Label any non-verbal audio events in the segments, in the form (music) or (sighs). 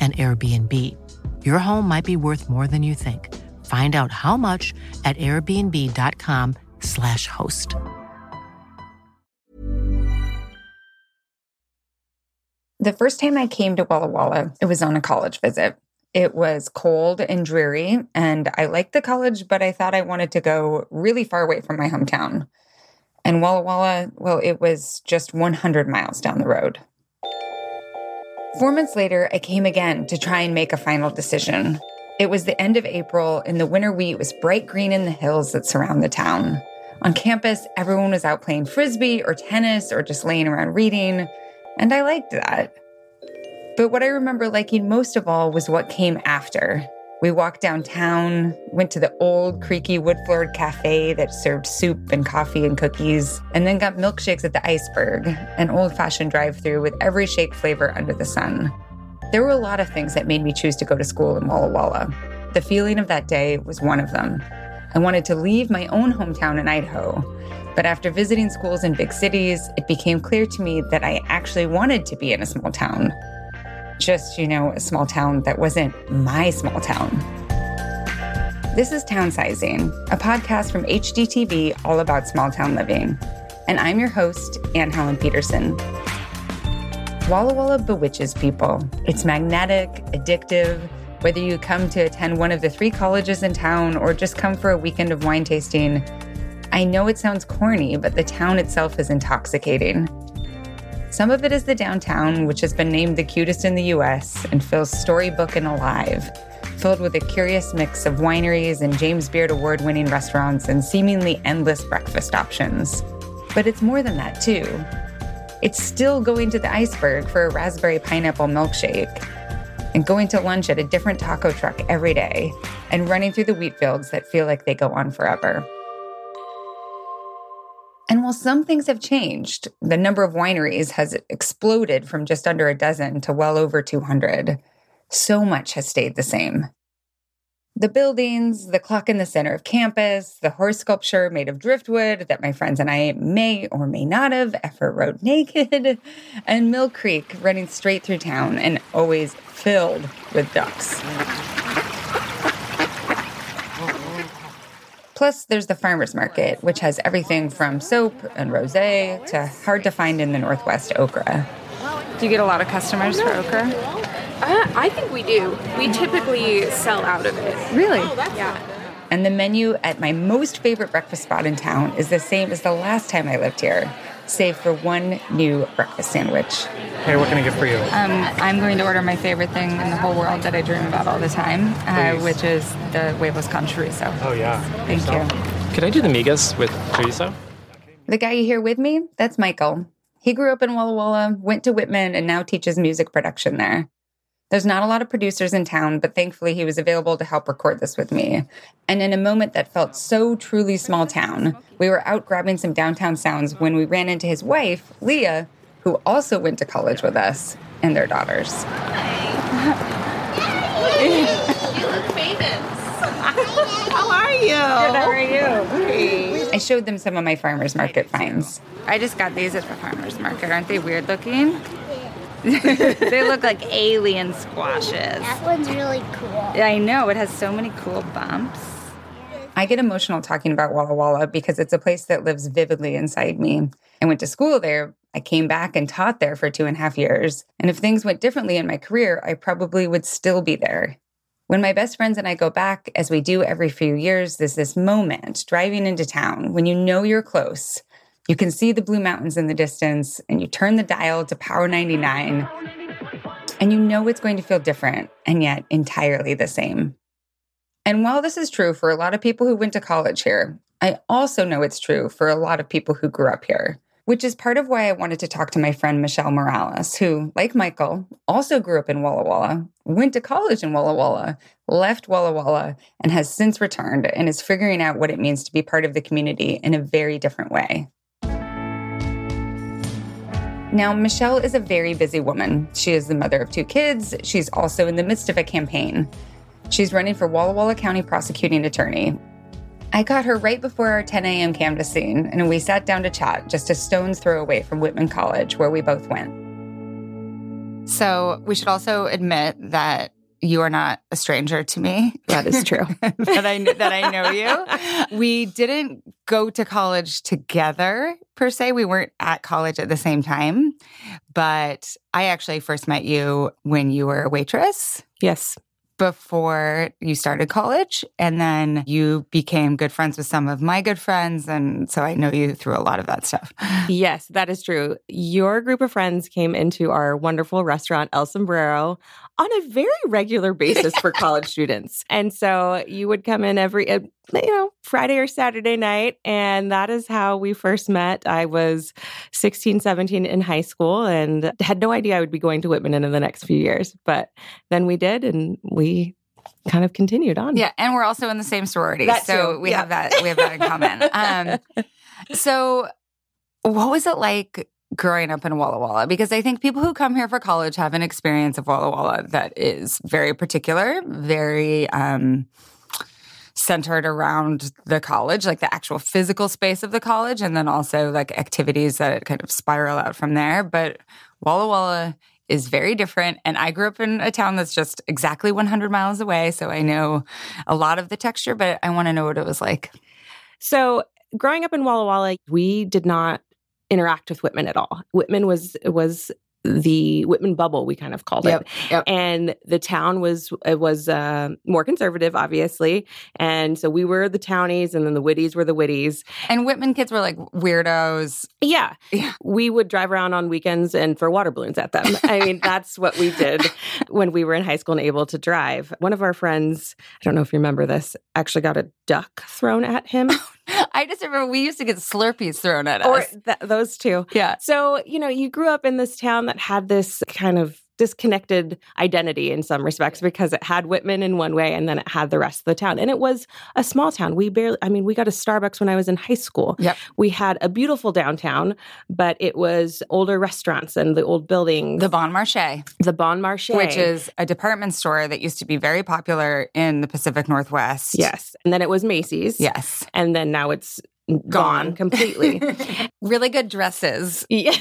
an Airbnb. Your home might be worth more than you think. Find out how much at airbnb.com/slash host. The first time I came to Walla Walla, it was on a college visit. It was cold and dreary, and I liked the college, but I thought I wanted to go really far away from my hometown. And Walla Walla, well, it was just 100 miles down the road. Four months later, I came again to try and make a final decision. It was the end of April, and the winter wheat was bright green in the hills that surround the town. On campus, everyone was out playing frisbee or tennis or just laying around reading, and I liked that. But what I remember liking most of all was what came after. We walked downtown, went to the old, creaky, wood floored cafe that served soup and coffee and cookies, and then got milkshakes at the Iceberg, an old fashioned drive through with every shake flavor under the sun. There were a lot of things that made me choose to go to school in Walla Walla. The feeling of that day was one of them. I wanted to leave my own hometown in Idaho, but after visiting schools in big cities, it became clear to me that I actually wanted to be in a small town just, you know, a small town that wasn't my small town. This is Townsizing, a podcast from HGTV all about small town living. And I'm your host, Anne Helen Petersen. Walla Walla bewitches people. It's magnetic, addictive. Whether you come to attend one of the three colleges in town or just come for a weekend of wine tasting, I know it sounds corny, but the town itself is intoxicating. Some of it is the downtown, which has been named the cutest in the US and feels storybook and alive, filled with a curious mix of wineries and James Beard award winning restaurants and seemingly endless breakfast options. But it's more than that, too. It's still going to the iceberg for a raspberry pineapple milkshake, and going to lunch at a different taco truck every day, and running through the wheat fields that feel like they go on forever. And while some things have changed, the number of wineries has exploded from just under a dozen to well over 200. So much has stayed the same. The buildings, the clock in the center of campus, the horse sculpture made of driftwood that my friends and I may or may not have ever rode (laughs) naked, and Mill Creek running straight through town and always filled with ducks. Plus, there's the farmer's market, which has everything from soap and rose to hard to find in the Northwest okra. Do you get a lot of customers for okra? Uh, I think we do. We typically sell out of it. Really? Yeah. And the menu at my most favorite breakfast spot in town is the same as the last time I lived here, save for one new breakfast sandwich. Hey, what can I get for you? Um, I'm going to order my favorite thing in the whole world that I dream about all the time, uh, which is the huevos con chorizo. Oh, yeah. Thank you. Could I do the migas with chorizo? The guy you hear with me, that's Michael. He grew up in Walla Walla, went to Whitman, and now teaches music production there. There's not a lot of producers in town, but thankfully he was available to help record this with me. And in a moment that felt so truly small town, we were out grabbing some downtown sounds when we ran into his wife, Leah, who also went to college with us, and their daughters. Hi. You look famous. How are you? Good, how are you? I showed them some of my farmers market finds. I just got these at the farmer's market. Aren't they weird looking? They look like alien squashes. That one's really cool. I know, it has so many cool bumps. I get emotional talking about Walla Walla because it's a place that lives vividly inside me. I went to school there. I came back and taught there for two and a half years. And if things went differently in my career, I probably would still be there. When my best friends and I go back, as we do every few years, there's this moment driving into town when you know you're close. You can see the Blue Mountains in the distance, and you turn the dial to Power 99, and you know it's going to feel different and yet entirely the same. And while this is true for a lot of people who went to college here, I also know it's true for a lot of people who grew up here, which is part of why I wanted to talk to my friend Michelle Morales, who, like Michael, also grew up in Walla Walla, went to college in Walla Walla, left Walla Walla, and has since returned and is figuring out what it means to be part of the community in a very different way. Now, Michelle is a very busy woman. She is the mother of two kids. She's also in the midst of a campaign. She's running for Walla Walla County prosecuting attorney. I caught her right before our 10 a.m. canvassing, and we sat down to chat just a stone's throw away from Whitman College, where we both went. So, we should also admit that you are not a stranger to me. That is true. (laughs) that I that I know you. We didn't go to college together per se. We weren't at college at the same time, but I actually first met you when you were a waitress. Yes before you started college. And then you became good friends with some of my good friends. And so I know you through a lot of that stuff. (laughs) Yes, that is true. Your group of friends came into our wonderful restaurant, El Sombrero, on a very regular basis for (laughs) college students. And so you would come in every, uh, you know, Friday or Saturday night. And that is how we first met. I was 16, 17 in high school and had no idea I would be going to Whitman in the next few years. But then we did, and we kind of continued on. Yeah, and we're also in the same sorority, That so too, we yeah. have that we have that in common. (laughs) Um, so, what was it like growing up in Walla Walla? Because I think people who come here for college have an experience of Walla Walla that is very particular, very um, centered around the college, like the actual physical space of the college, and then also like activities that kind of spiral out from there. But Walla Walla is very different. And I grew up in a town that's just exactly 100 miles away. So I know a lot of the texture, but I want to know what it was like. So growing up in Walla Walla, we did not interact with Whitman at all. Whitman was was the Whitman bubble, we kind of called Yep, it. yep. And the town was it was uh, more conservative, obviously. And so we were the townies, and then the Whitties were the Whitties. And Whitman kids were like weirdos. Yeah. Yeah. We would drive around on weekends and throw water balloons at them. I mean, (laughs) that's what we did when we were in high school and able to drive. One of our friends, I don't know if you remember this, actually got a duck thrown at him. I just remember we used to get Slurpees thrown at or us. th- those two. Yeah. So, you know, you grew up in this town that had this kind of disconnected identity in some respects because it had Whitman in one way and then it had the rest of the town. And it was a small town. We barely, I mean, we got a Starbucks when I was in high school. Yep. We had a beautiful downtown, but it was older restaurants and the old buildings. The Bon Marché, the Bon Marché. which is a department store that used to be very popular in the Pacific Northwest. Yes. And then it was Macy's. Yes. And then now it's gone, Gone. completely. (laughs) really good dresses yeah.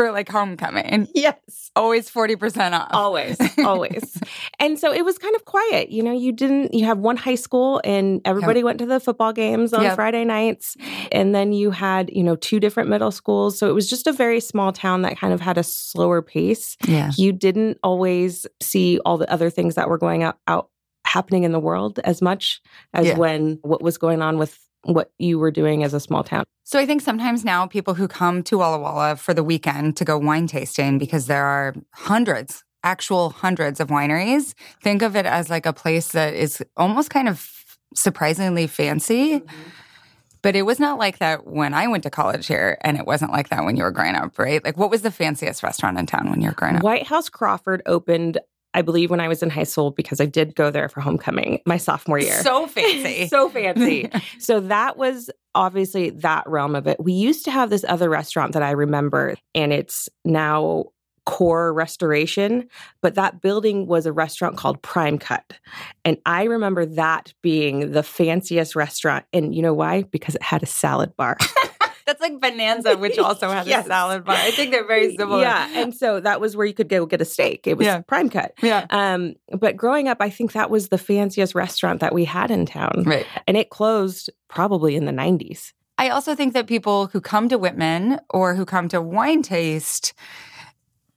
For like homecoming. Yes. Always 40% off. always (laughs) always and so it was kind of quiet you know you didn't you have one high school and everybody went to the football games on Yep. friday nights and then you had you know two different middle schools so it was just a very small town that kind of had a slower pace Yeah. you didn't always see all the other things that were going out, out happening in the world as much as Yeah. when what was going on with what you were doing as a small town So I think sometimes now people who come to Walla Walla for the weekend to go wine tasting because there are hundreds, actual hundreds of wineries, think of it as like a place that is almost kind of surprisingly fancy. Mm-hmm. But it was not like that when I went to college here, and it wasn't like that when you were growing up, right? Like, what was the fanciest restaurant in town when you were growing up? Whitehouse-Crawford opened, I believe, when I was in high school because I did go there for homecoming my sophomore year. So (laughs) fancy. so fancy. (laughs) so that was obviously that realm of it. We used to have this other restaurant that I remember, and it's now core restoration but that building was a restaurant called prime cut and i remember that being the fanciest restaurant and you know why because it had a salad bar (laughs) That's like Bonanza, which also has Yes. a salad bar. I think they're very similar. Yeah, and so that was where you could go get a steak. It was Yeah. prime cut. Yeah. Um, but growing up, I think that was the fanciest restaurant that we had in town, Right. and it closed probably in the '90s. I also think that people who come to Whitman or who come to Wine Taste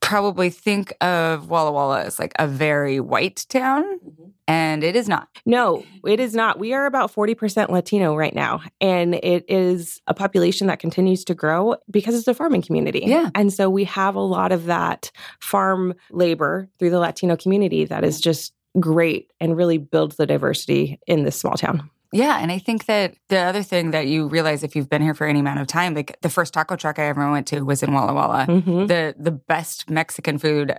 probably think of Walla Walla as like a very white town, mm-hmm. and it is not. No, it is not. We are about 40% Latino right now. And it is a population that continues to grow because it's a farming community. Yeah. And so we have a lot of that farm labor through the Latino community that is just great and really builds the diversity in this small town. Yeah, and I think that the other thing that you realize if you've been here for any amount of time, like the first taco truck I ever went to was in Walla Walla. Mhm. The the best Mexican food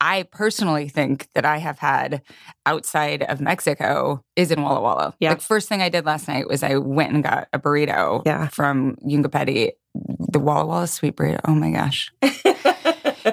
I personally think that I have had outside of Mexico is in Walla Walla. Yeah. Like first thing I did last night was I went and got a burrito Yeah. from Yungapeti. The Walla Walla sweet burrito. Oh my gosh. (laughs)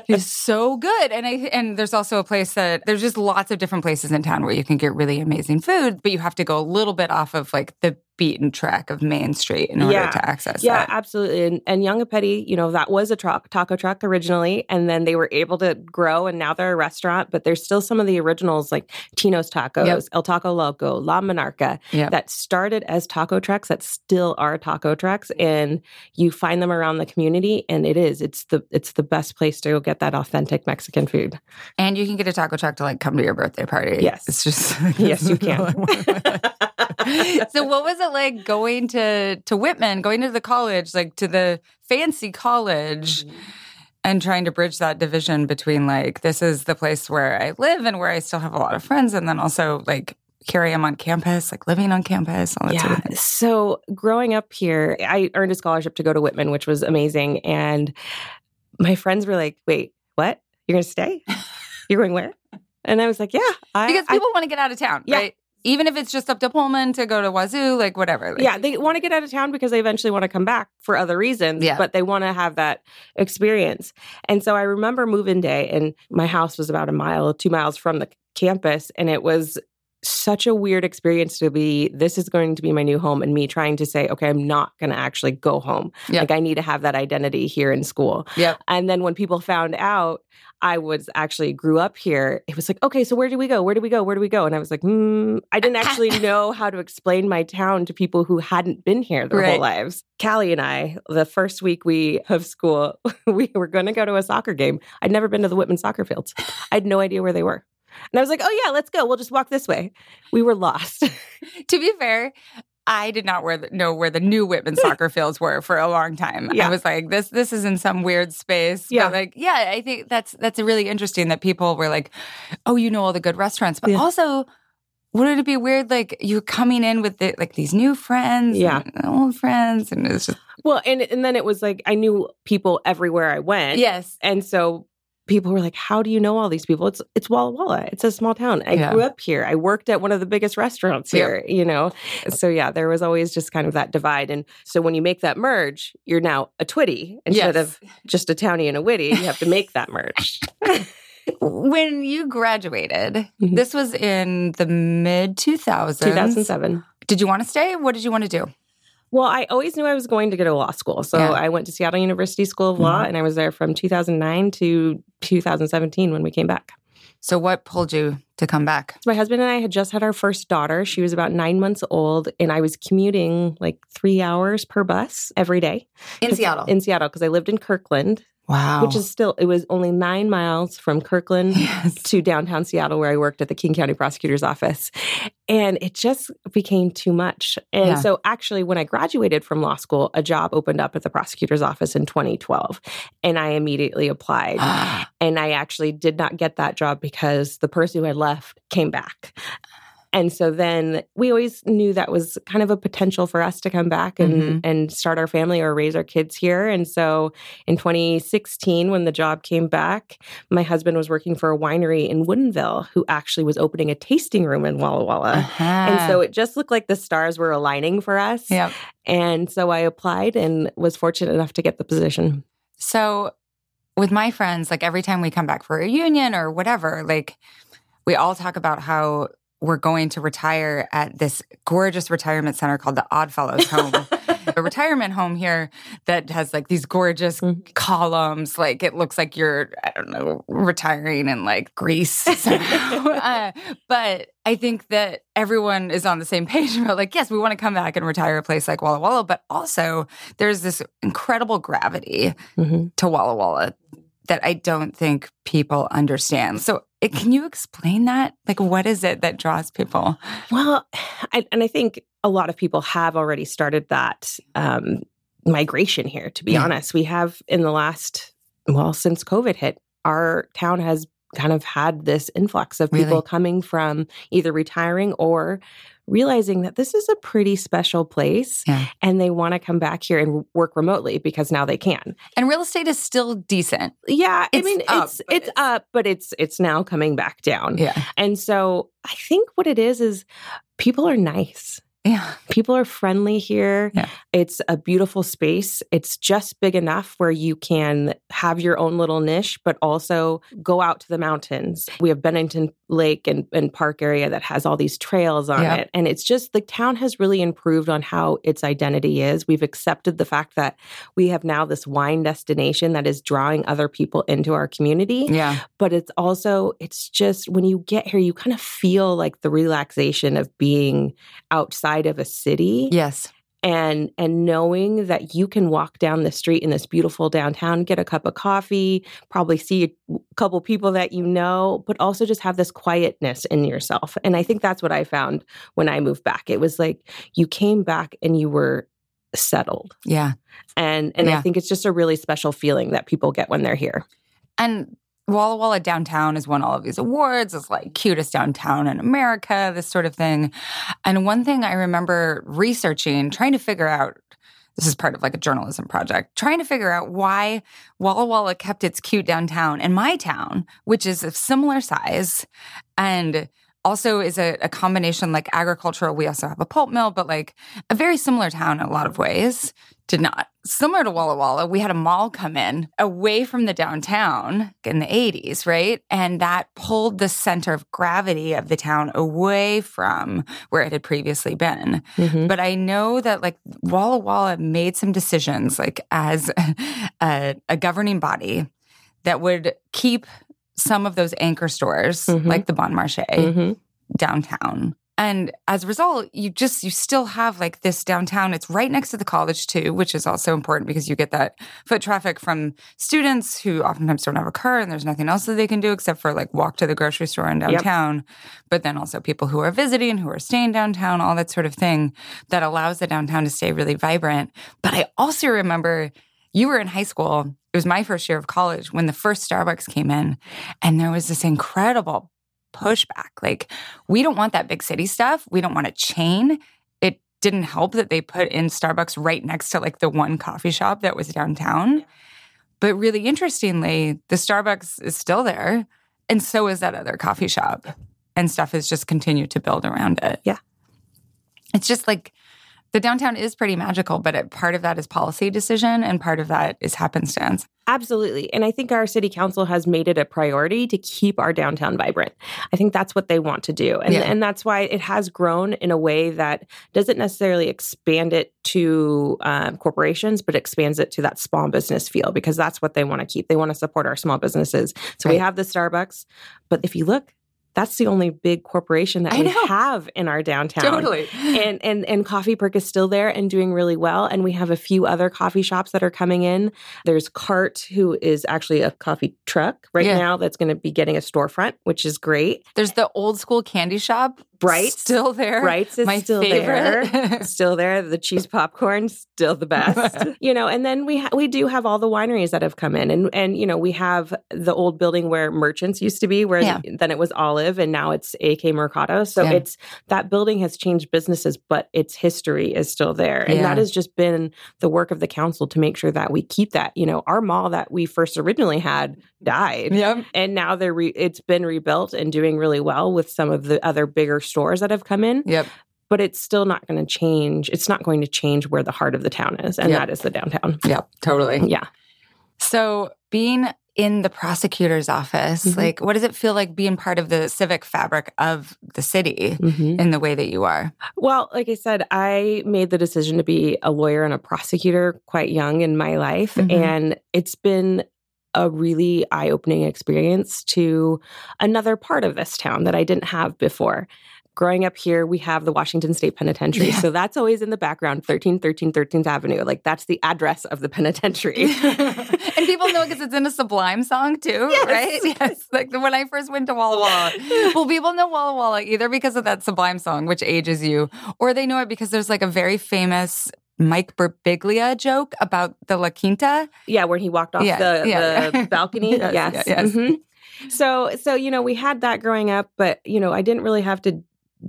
It's so good. And I and there's also a place that there's just lots of different places in town where you can get really amazing food, but you have to go a little bit off of like the beaten track of Main Street in order Yeah. to access Yeah, that. absolutely. And, and Yungapeti, you know, that was a truck, taco truck originally, and then they were able to grow, and now they're a restaurant. But there's still some of the originals like Tino's Tacos, Yep. El Taco Loco, La Monarca, Yep. that started as taco trucks that still are taco trucks, and you find them around the community, and it is it's the it's the best place to go get that authentic Mexican food. And you can get a taco truck to like come to your birthday party. Yes. It's just (laughs) Yes, you (laughs) can. so what was it like going to to Whitman, going to the college, like to the fancy college mm-hmm. and trying to bridge that division between like this is the place where I live and where I still have a lot of friends and then also like here I am on campus, like living on campus, all that sort of Yeah. thing. So growing up here, I earned a scholarship to go to Whitman, which was amazing. And my friends were like, wait, what? You're going to stay? You're going where? And I was like, yeah. I, Because I- people want to get out of town, Yeah. right? Even if it's just up to Pullman to go to Wazoo, like whatever. Like, yeah, they want to get out of town because they eventually want to come back for other reasons, Yeah. but they want to have that experience. And so I remember move-in day, and my house was about a mile, two miles from the campus, and it was such a weird experience to be this is going to be my new home and me trying to say okay i'm not going to actually go home Yeah. like i need to have that identity here in school yeah and then when people found out I was actually grew up here, it was like, okay, so where do we go? Where do we go? Where do we go? And I was like, hmm, I didn't actually (laughs) know how to explain my town to people who hadn't been here their Right. whole lives. Callie and I, the first week we of school, (laughs) we were going to go to a soccer game. I'd never been to the Whitman soccer fields. I had no idea where they were. And I was like, oh yeah, let's go. We'll just walk this way. We were lost. (laughs) to be fair, I did not the, know where the new Whitman (laughs) soccer fields were for a long time. Yeah. I was like, this this is in some weird space. Yeah. But like, yeah, I think that's that's really interesting that people were like, oh, you know all the good restaurants, but Yeah. also. Wouldn't it be weird, like you coming in with the, like these new friends, Yeah. and old friends, and it's just well, and and then it was like I knew people everywhere I went. yes, And so people were like, "How do you know all these people?" It's it's Walla Walla. It's a small town. I Yeah. grew up here. I worked at one of the biggest restaurants here. You know, so yeah, there was always just kind of that divide. And so when you make that merge, you're now a Twitty instead Yes. of (laughs) just a Townie and a Witty. You have to make that merge. (laughs) When you graduated, Mhm. this was in the mid 2000s. 2007. Did you want to stay? What did you want to do? Well, I always knew I was going to go to law school. So Yeah. I went to Seattle University School of Law, Mhm. and I was there from 2009 to 2017 when we came back. So, what pulled you to come back? My husband and I had just had our first daughter. She was about nine months old, and I was commuting like three hours per bus every day In Seattle. in Seattle because I lived in Kirkland, wow. which is still, it was only nine miles from Kirkland yes. to downtown Seattle, where I worked at the King County Prosecutor's Office. And it just became too much. And Yeah. so, actually, when I graduated from law school, a job opened up at the prosecutor's office in 2012. And I immediately applied. (gasps) And I actually did not get that job because the person who had left came back. And so then we always knew that was kind of a potential for us to come back and, Mhm. and start our family or raise our kids here. And so in 2016, when the job came back, my husband was working for a winery in Woodinville who actually was opening a tasting room in Walla Walla. Uh-huh. And so it just looked like the stars were aligning for us. Yep. And so I applied and was fortunate enough to get the position. So, with my friends, like every time we come back for a reunion or whatever, like we all talk about how we're going to retire at this gorgeous retirement center called the Oddfellows Home. (laughs) a retirement home here that has like these gorgeous columns. Like it looks like you're, I don't know, retiring in like Greece. (laughs) uh, but I think that everyone is on the same page (laughs) about like, yes, we want to come back and retire a place like Walla Walla, but also there's this incredible gravity Mhm. to Walla Walla that I don't think people understand. So, it, can you explain that? Like, what is it that draws people? Well, (sighs) I, and I think a lot of people have already started that um, migration here. To be Yeah. honest, we have in the last well since COVID hit, our town has kind of had this influx of people Really? coming from either retiring or realizing that this is a pretty special place Yeah. and they want to come back here and work remotely because now they can. And real estate is still decent. Yeah, It's I mean up, it's it's, it's- up, but it's it's now coming back down. Yeah. And so I think what it is is people are nice. Yeah. People are friendly here. Yeah. It's a beautiful space. It's just big enough where you can have your own little niche, but also go out to the mountains. We have Bennington Lake and, and Park area that has all these trails on it. And it's just the town has really improved on how its identity is. We've accepted the fact that we have now this wine destination that is drawing other people into our community Yeah. but it's also it's just when you get here you kind of feel like the relaxation of being outside of a city Yes. and and knowing that you can walk down the street in this beautiful downtown get a cup of coffee probably see a couple people that you know but also just have this quietness in yourself and i think that's what i found when i moved back it was like you came back and you were settled Yeah. and and Yeah. i think it's just a really special feeling that people get when they're here And Walla Walla downtown has won all of these awards. It's like cutest downtown in America, this sort of thing. And one thing I remember researching, trying to figure out this is part of like a journalism project, trying to figure out why Walla Walla kept its cute downtown in my town, which is of similar size and also is a, a combination like agricultural. We also have a pulp mill, but like a very similar town in a lot of ways. Did not. Similar to Walla Walla, we had a mall come in away from the downtown in the 80s, right? And that pulled the center of gravity of the town away from where it had previously been. Mhm. But I know that like Walla Walla made some decisions, like as (laughs) a, a governing body, that would keep some of those anchor stores, Mhm. like the Bon Marché, Mhm. downtown. And as a result, you just you still have like this downtown. It's right next to the college too, which is also important because you get that foot traffic from students who oftentimes don't have a car and there's nothing else that they can do except for like walk to the grocery store in Yep. downtown. But then also people who are visiting, who are staying downtown, all that sort of thing that allows the downtown to stay really vibrant. But I also remember you were in high school. It was my first year of college when the first Starbucks came in, and there was this incredible pushback. Like, we don't want that big city stuff. We don't want a chain. It didn't help that they put in Starbucks right next to like the one coffee shop that was downtown. But really interestingly, the Starbucks is still there, and so is that other coffee shop. And stuff has just continued to build around it. Yeah. It's just like the downtown is pretty magical, but it, part of that is policy decision and part of that is happenstance. Absolutely. And I think our city council has made it a priority to keep our downtown vibrant. I think that's what they want to do. And, Yeah. and that's why it has grown in a way that doesn't necessarily expand it to um, corporations, but expands it to that small business feel because that's what they want to keep. They want to support our small businesses. So we have the Starbucks, but if you look, that's the only big corporation that I we know. have in our downtown Totally. (laughs) and and and Coffee Perk is still there and doing really well. And we have a few other coffee shops that are coming in. There's Cart, who is actually a coffee truck right Yeah. now that's going to be getting a storefront, which is great. There's the old school candy shop, Bright. still there. Brights is My still favorite. there, (laughs) still there. The cheese popcorn still the best, (laughs) you know. And then we ha- we do have all the wineries that have come in, and and you know we have the old building where Merchants used to be, where Yeah. then it was Olive, and now it's AK Mercado. So Yeah. it's that building has changed businesses, but its history is still there, and Yeah. that has just been the work of the council to make sure that we keep that. You know, our mall that we first originally had died, Yep. and now they're re- it's been rebuilt and doing really well with some of the other bigger stores that have come in Yep. but it's still not going to change it's not going to change where the heart of the town is and Yep. that is the downtown Yep. Totally. yeah So being in the prosecutor's office? Mhm. Like, what does it feel like being part of the civic fabric of the city Mhm. in the way that you are? Well, like I said, I made the decision to be a lawyer and a prosecutor quite young in my life. Mhm. And it's been a really eye opening experience to another part of this town that I didn't have before. Growing up here, we have the Washington State Penitentiary. Yeah. So that's always in the background 1313 13th Avenue. Like that's the address of the penitentiary. (laughs) and people know because it's in a Sublime song too, Yes. right? (laughs) Yes. Like when I first went to Walla Walla. (laughs) well, people know Walla Walla either because of that Sublime song, which ages you, or they know it because there's like a very famous Mike Birbiglia joke about the La Quinta. Yeah, where he walked off Yeah, the, yeah. the balcony. Yes, yes. Mhm. So so you know, we had that growing up, but you know, I didn't really have to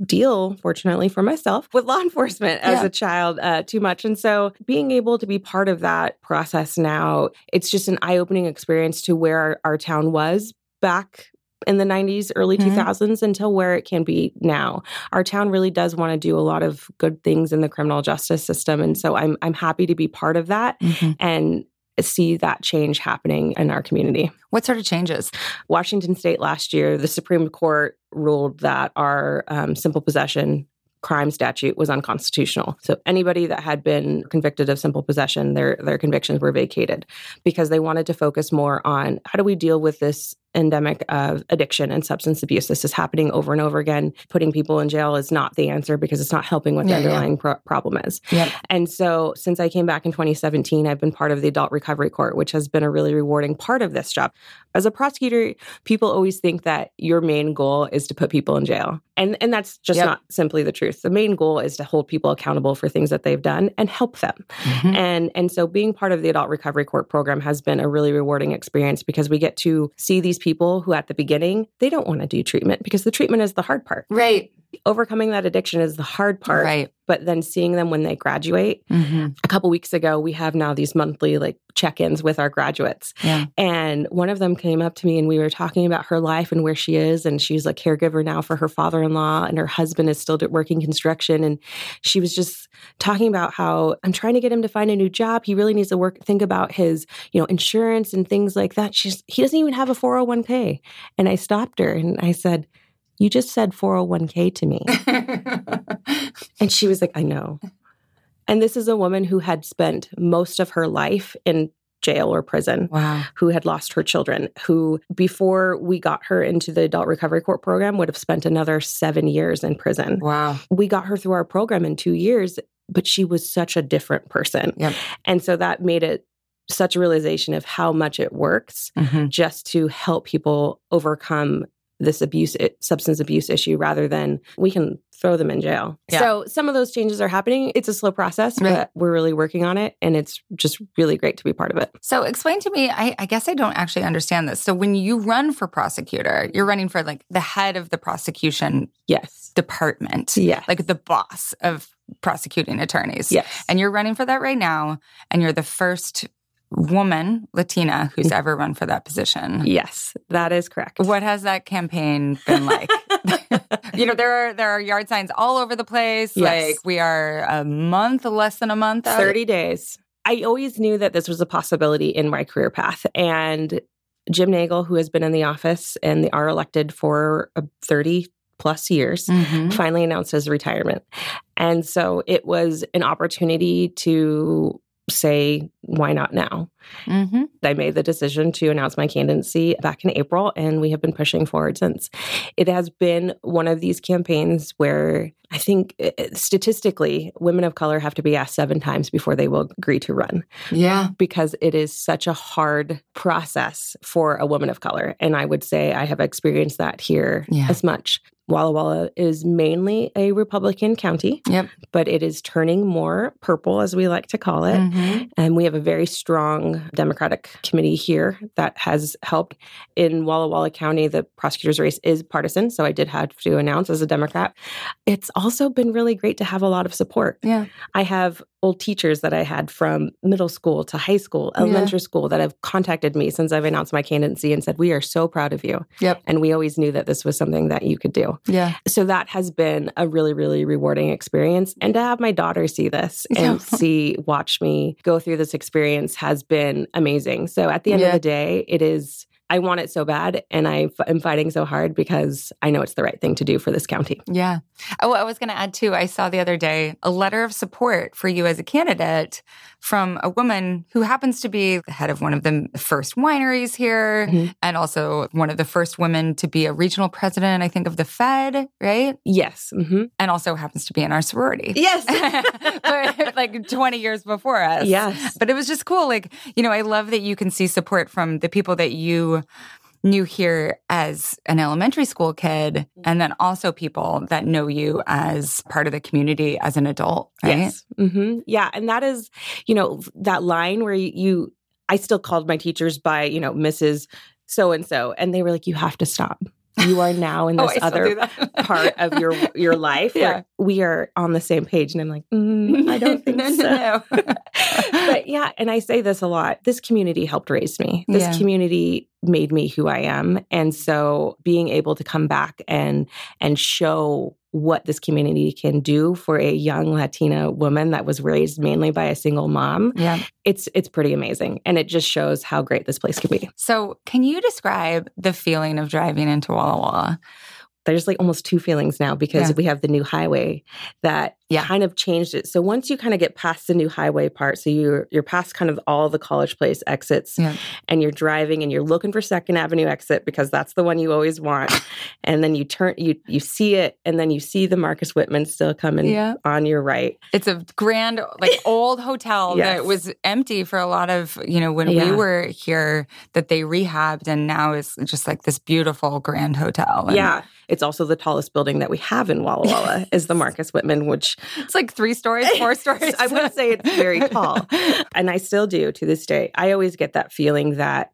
deal fortunately for myself with law (laughs) enforcement as Yeah. a child uh, too much. And so being able to be part of that process now it's just an eye-opening experience to where our, our town was back in the 90s early Mhm. 2000s until where it can be now. Our town really does want to do a lot of good things in the criminal justice system. And so i'm i'm happy to be part of that. And see that change happening in our community. What sort of changes? Washington State last year, the Supreme Court ruled that our um, simple possession crime statute was unconstitutional. So anybody that had been convicted of simple possession, their their convictions were vacated because they wanted to focus more on how do we deal with this endemic of addiction and substance abuse. This is happening over and over again. Putting people in jail is not the answer because it's not helping what the yeah. underlying pro- problem is. Yep. And so since I came back in 2017, I've been part of the Adult Recovery Court, which has been a really rewarding part of this job. As a prosecutor, people always think that your main goal is to put people in jail. And and that's just Yep. not simply the truth. The main goal is to hold people accountable for things that they've done and help them. Mhm. And and so being part of the Adult Recovery Court program has been a really rewarding experience because we get to see these people who at the beginning, they don't want to do treatment because the treatment is the hard part. Right. Overcoming that addiction is the hard part. Right. But then seeing them when they graduate Mhm. a couple weeks ago we have now these monthly like check-ins with our graduates. Yeah. and one of them came up to me and we were talking about her life and where she is and she's a caregiver now for her father-in-law and her husband is still working construction. And she was just talking about how I'm trying to get him to find a new job. He really needs to work think about his you know insurance and things like that. She's he doesn't even have a 401k and I stopped her and I said you just said 401k to me (laughs) and she was like, I know. And this is a woman who had spent most of her life in jail or prison, wow. who had lost her children, who before we got her into the adult recovery court program would have spent another seven years in prison. Wow. We got her through our program in two years, but she was such a different person. Yep. And so that made it such a realization of how much it works Mhm. just to help people overcome this abuse substance abuse issue rather than we can throw them in jail. Yeah. So some of those changes are happening. It's a slow process, Right. but we're really working on it and it's just really great to be part of it. So explain to me, I, I guess I don't actually understand this. So when you run for prosecutor, you're running for like the head of the prosecution Yes. department, Yeah. like the boss of prosecuting attorneys. Yes. And you're running for that right now. And you're the first woman, Latina, who's ever run for that position. yes, that is correct. What has that campaign been like? (laughs) you know, there are there are yard signs all over the place. Yes. Like we are a month, less than a month out. 30 days. I always knew that this was a possibility in my career path. And Jim Nagle, who has been in the office and they are elected for 30 plus years, Mhm. finally announced his retirement. And so it was an opportunity to say, why not now? Mhm. I made the decision to announce my candidacy back in April, and we have been pushing forward since. It has been one of these campaigns where I think uh, statistically, women of color have to be asked seven times before they will agree to run Yeah. because it is such a hard process for a woman of color. And I would say I have experienced that here Yeah. as much. Walla Walla is mainly a Republican county, Yep. but it is turning more purple, as we like to call it. Mhm. And we have a very strong Democratic committee here that has helped. In Walla Walla County, the prosecutor's race is partisan. So I did have to announce as a Democrat. It's also been really great to have a lot of support. Yeah. I have old teachers that I had from middle school to high school, elementary yeah. school that have contacted me since I've announced my candidacy and said, We are so proud of you. Yep. And we always knew that this was something that you could do. Yeah. So that has been a really, really rewarding experience. And to have my daughter see this (laughs) and see, watch me go through this experience has been amazing. So at the end yeah. of the day, it is I want it so bad and I am fighting so hard because I know it's the right thing to do for this county. Yeah. Oh, I was going to add too, I saw the other day a letter of support for you as a candidate from a woman who happens to be the head of one of the first wineries here mm-hmm. and also one of the first women to be a regional president, I think, of the Fed, right? Yes. Mm-hmm. And also happens to be in our sorority. Yes. (laughs) but like 20 years before us. Yes. But it was just cool. Like, you know, I love that you can see support from the people that you knew here as an elementary school kid and then also people that know you as part of the community as an adult right? Yes. Mm-hmm. yeah and that is you know that line where you, you i still called my teachers by you know mrs so and so and they were like you have to stop. You are now in (laughs) oh, this oh, other (laughs) part of your your life. Yeah. where we are on the same page and i'm like mm, i (laughs) don't think so. but yeah and i say this a lot this community helped raise me. This yeah. community made me who i am and so being able to come back and and show what this community can do for a young Latina woman that was raised mainly by a single mom. Yeah. It's it's pretty amazing and it just shows how great this place can be. So, can you describe the feeling of driving into Walla Walla? There's like almost two feelings now because yeah. we have the new highway that yeah. kind of changed it. So once you kind of get past the new highway part, so you're you're past kind of all the College Place exits, yeah. and you're driving and you're looking for Second Avenue exit because that's the one you always want, (laughs) and then you turn you you see it, and then you see the Marcus Whitman still coming on your right. It's a grand like (laughs) old hotel yes. that was empty for a lot of you know when we were here that they rehabbed and now is just like this beautiful grand hotel. And, yeah it's also the tallest building that we have in Walla Walla (laughs) is the Marcus Whitman, which it's like three stories, four (laughs) stories. I would say it's very (laughs) tall. and I still do to this day. I always get that feeling that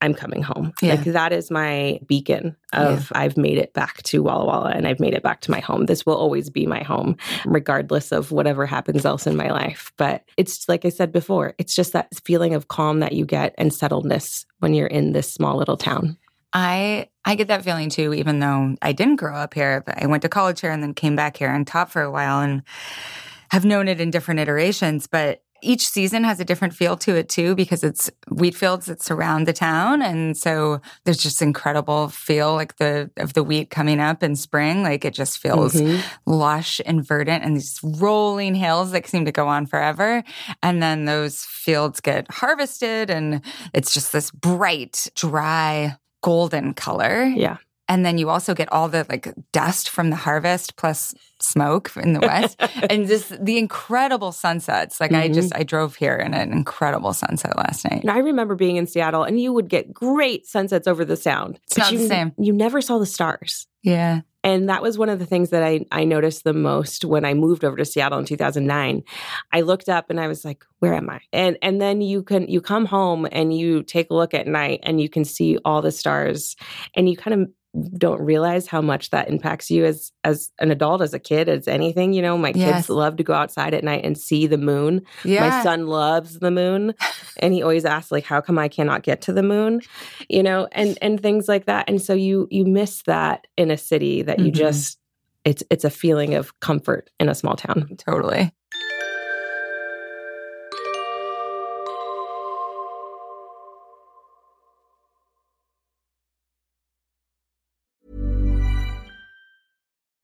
I'm coming home. Yeah. Like that is my beacon of yeah. I've made it back to Walla Walla and I've made it back to my home. This will always be my home, regardless of whatever happens else in my life. But it's like I said before, it's just that feeling of calm that you get and settledness when you're in this small little town. I I get that feeling too, even though I didn't grow up here, but I went to college here and then came back here and taught for a while and have known it in different iterations. But each season has a different feel to it too, because it's wheat fields that surround the town. And so there's just incredible feel like the of the wheat coming up in spring. Like it just feels mm-hmm. lush and verdant and these rolling hills that seem to go on forever. And then those fields get harvested and it's just this bright, dry golden color. Yeah. And then you also get all the like dust from the harvest plus smoke in the west (laughs) and just the incredible sunsets. Like mm-hmm. I just I drove here in an incredible sunset last night. And I remember being in Seattle and you would get great sunsets over the sound. It's not you, the same. You never saw the stars. Yeah. And that was one of the things that I, I noticed the most when I moved over to Seattle in 2009. I looked up and I was like, where am I? And and then you can you come home and you take a look at night and you can see all the stars and you kind of don't realize how much that impacts you as as an adult as a kid as anything you know? My yes. kids love to go outside at night and see the moon. Yeah. my son loves the moon and he always asks like how come i cannot get to the moon? You know? And and things like that. And so you you miss that in a city that you mm-hmm. just it's it's a feeling of comfort in a small town. Totally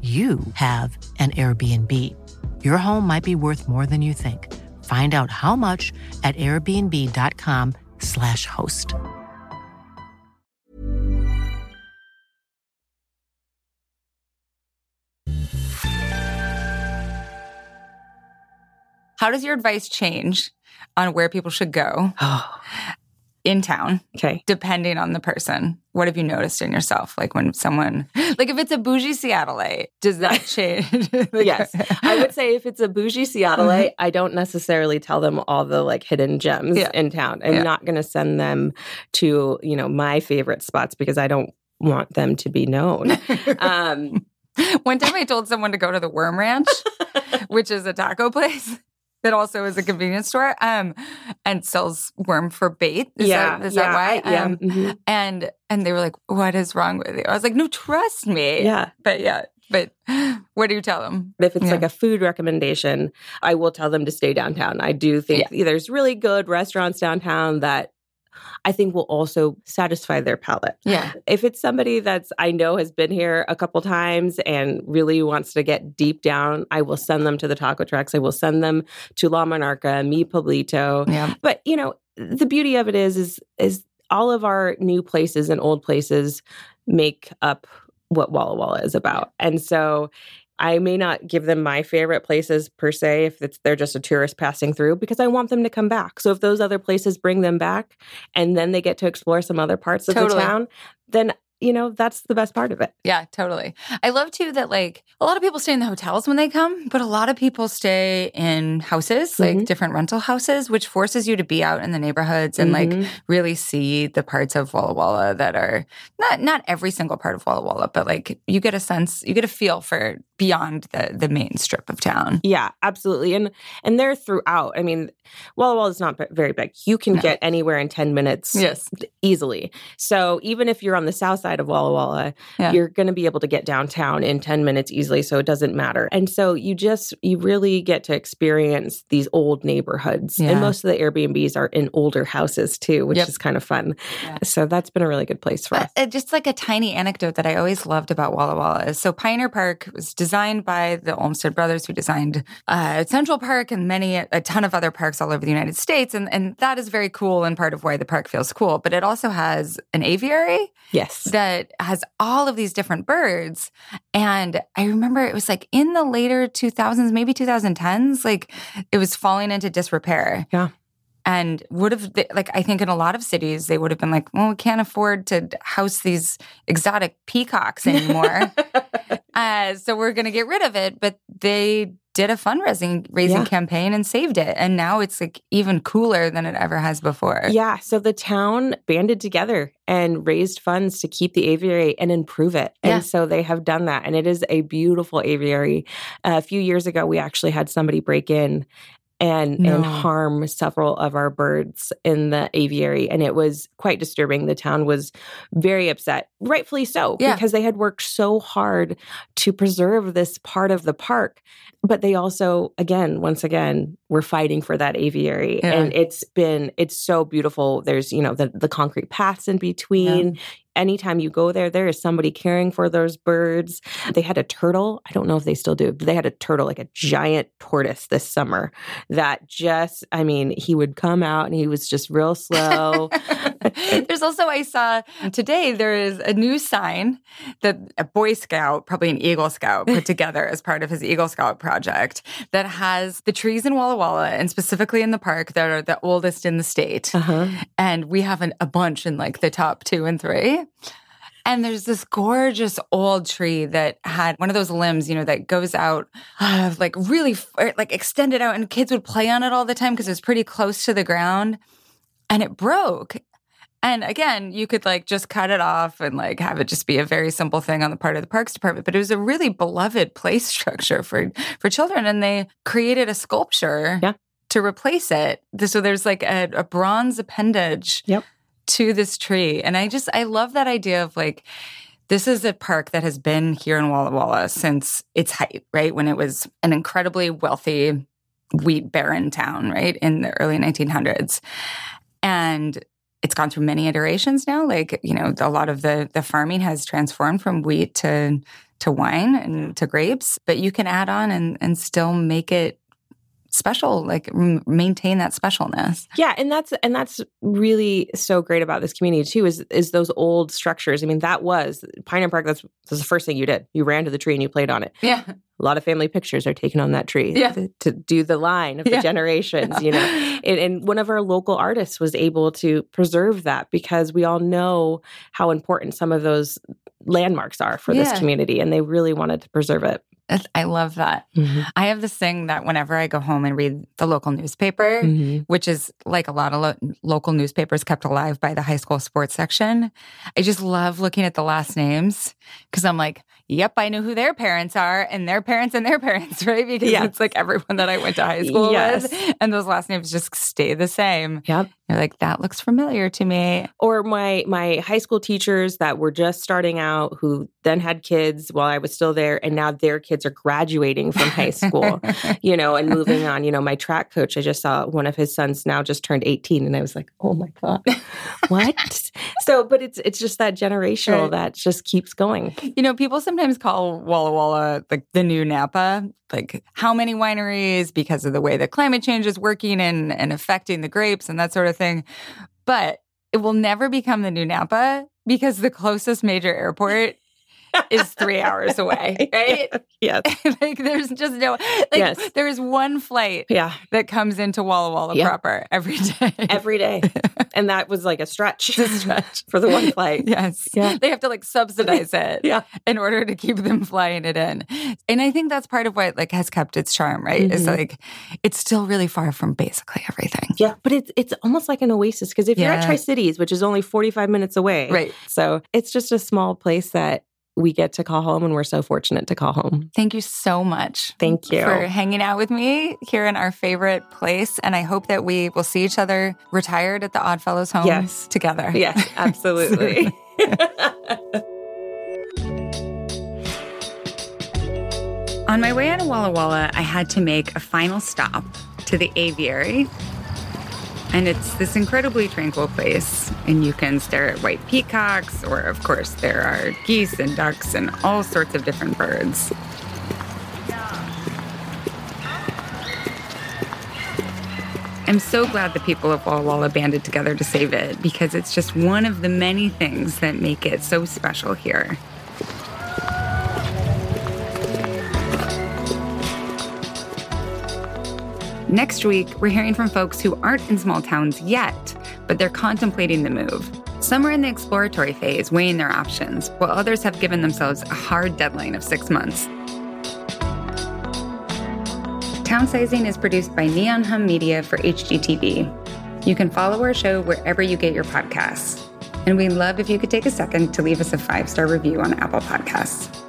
you have an Airbnb. Your home might be worth more than you think. Find out how much at airbnb.com/slash host. How does your advice change on where people should go (sighs) Oh, in town, okay. depending on the person? What have you noticed in yourself? Like when someone, (laughs) like if it's a bougie Seattleite, does that (laughs) change? (laughs) Like- yes. I would say if it's a bougie Seattleite, I don't necessarily tell them all the like hidden gems Yeah. in town. I'm Yeah. not going to send them to, you know, my favorite spots because I don't want them to be known. um, One time I told someone to go to the Worm Ranch, which is a taco place that also is a convenience store um, and sells worm for bait. Is yeah. that, is yeah, that why? I- yeah. Um, mhm. and and they were like, "What is wrong with you?" I was like, "No, trust me." Yeah. but yeah, but what do you tell them? If it's Yeah. like a food recommendation, I will tell them to stay downtown. I do think there's really good restaurants downtown that I think will also satisfy their palate. Yeah, If it's somebody that's I know has been here a couple times and really wants to get deep down, I will send them to the taco trucks. I will send them to La Monarca, Mi Pueblito. yeah, But you know, the beauty of it is is is all of our new places and old places make up what Walla Walla is about. And so I may not give them my favorite places per se if it's they're just a tourist passing through because I want them to come back. So if those other places bring them back and then they get to explore some other parts of Totally. the town, then you know, that's the best part of it. yeah, totally. I love too that like a lot of people stay in the hotels when they come, but a lot of people stay in houses, like Mhm. different rental houses, which forces you to be out in the neighborhoods and like Mhm. really see the parts of Walla Walla that are not not every single part of Walla Walla, but like you get a sense, you get a feel for beyond the the main strip of town. Yeah, absolutely. And and they're throughout. I mean, Walla Walla is not very big. You can No. get anywhere in 10 minutes Yes. easily. So even if you're on the south side of Walla Walla, Yeah. you're going to be able to get downtown in 10 minutes easily. So it doesn't matter. And so you just, you really get to experience these old neighborhoods. Yeah. And most of the Airbnbs are in older houses too, which Yep. is kind of fun. Yeah. So that's been a really good place for us. Uh, just like a tiny anecdote that I always loved about Walla Walla is so Pioneer Park was designed by the Olmsted brothers who designed uh, Central Park and many, a ton of other parks all over the United States. And, and that is very cool and part of why the park feels cool. But it also has an aviary Yes. that has all of these different birds. And I remember it was like in the later 2000s, maybe 2010s, like it was falling into disrepair. Yeah. And would have, like, I think in a lot of cities, they would have been like, well, we can't afford to house these exotic peacocks (laughs) anymore. uh, so we're going to get rid of it. But they did a fundraising raising Yeah. campaign and saved it. And now it's like even cooler than it ever has before. Yeah. So the town banded together and raised funds to keep the aviary and improve it. And Yeah. so they have done that. And it is a beautiful aviary. a few years ago, we actually had somebody break in and, No. and harm several of our birds in the aviary. And it was quite disturbing. The town was very upset, rightfully so, Yeah. because they had worked so hard to preserve this part of the park. But they also, again, once again, were fighting for that aviary. Yeah. And it's been, it's so beautiful. There's, you know, the, the concrete paths in between. Anytime you go there, there is somebody caring for those birds. They had a turtle. I don't know if they still do, but they had a turtle, like a giant tortoise this summer that just, I mean, he would come out and he was just real slow. (laughs) There's also, I saw today, there is a new sign that a Boy Scout, probably an Eagle Scout, put (laughs) together as part of his Eagle Scout project that has the trees in Walla Walla and specifically in the park that are the oldest in the state. uh-huh. And we have an, a bunch in like the top two and three. And there's this gorgeous old tree that had one of those limbs, you know, that goes out uh, like really like extended out, and kids would play on it all the time because it was pretty close to the ground. And it broke. And again, you could like just cut it off and like have it just be a very simple thing on the part of the parks department. But it was a really beloved play (laughs) structure for for children, and they created a sculpture Yeah. to replace it. So there's like a, a bronze appendage Yep. To this tree, and I just I love that idea of like. This is a park that has been here in Walla Walla since its height, right? When it was an incredibly wealthy wheat barren town, right? In the early 1900s. And it's gone through many iterations now. Like, you know, a lot of the the farming has transformed from wheat to to wine and to grapes, but you can add on and and still make it special, like m- maintain that specialness. Yeah, and that's and that's really so great about this community too. Is is those old structures? I mean, that was Pioneer Park. That's, that's the first thing you did. You ran to the tree and you played on it. Yeah. A lot of family pictures are taken on that tree Yeah. to, to do the line of the Yeah. generations. You know, (laughs) and, and one of our local artists was able to preserve that because we all know how important some of those landmarks are for Yeah. this community, and they really wanted to preserve it. I love that. I have this thing that whenever I go home and read the local newspaper, Mhm. which is like a lot of lo- local newspapers kept alive by the high school sports section. I just love looking at the last names because I'm like, yep, I know who their parents are and their parents and their (laughs) parents, right? Because Yes. it's like everyone that I went to high school Yes. with, and those last names just stay the same. Yep. You're like, that looks familiar to me. or my my high school teachers that were just starting out who then had kids while I was still there and now their kids are graduating from high school (laughs) you know and moving on you know my track coach I just saw one of his sons now just turned 18 and I was like oh my god (laughs) what so but it's it's just that generational Right. that just keeps going You know, people sometimes call Walla Walla like the new Napa. Like how many wineries because of the way that climate change is working and, and affecting the grapes and that sort of thing. But it will never become the new Napa because the closest major airport (laughs) is three hours away, (laughs) right? yes (laughs) like there's just no like Yes. there is one flight yeah that comes into Walla Walla Yeah. proper every day. every day (laughs) and that was like a stretch a stretch. for the one flight Yes. Yeah. They have to like subsidize it Yeah. in order to keep them flying it in. And I think that's part of what like has kept its charm, right? Is Mhm. like it's still really far from basically everything. Yeah, but it's it's almost like an oasis because if you're at Tri Cities, which is only 45 minutes away, Right. So it's just a small place that we get to call home, and we're so fortunate to call home. Thank you so much. Thank you. For hanging out with me here in our favorite place. And I hope that we will see each other retired at the Oddfellows home Yes. together. Yes, (laughs) absolutely. (laughs) On my way out of Walla Walla, I had to make a final stop to the aviary. And it's this incredibly tranquil place. And you can stare at white peacocks, or of course, there are geese and ducks and all sorts of different birds. I'm so glad the people of Walla Walla banded together to save it because it's just one of the many things that make it so special here. Next week, we're hearing from folks who aren't in small towns yet, but they're contemplating the move. Some are in the exploratory phase, weighing their options, while others have given themselves a hard deadline of six months. Townsizing is produced by Neon Hum Media for HGTV. You can follow our show wherever you get your podcasts. And we'd love if you could take a second to leave us a five star review on Apple Podcasts.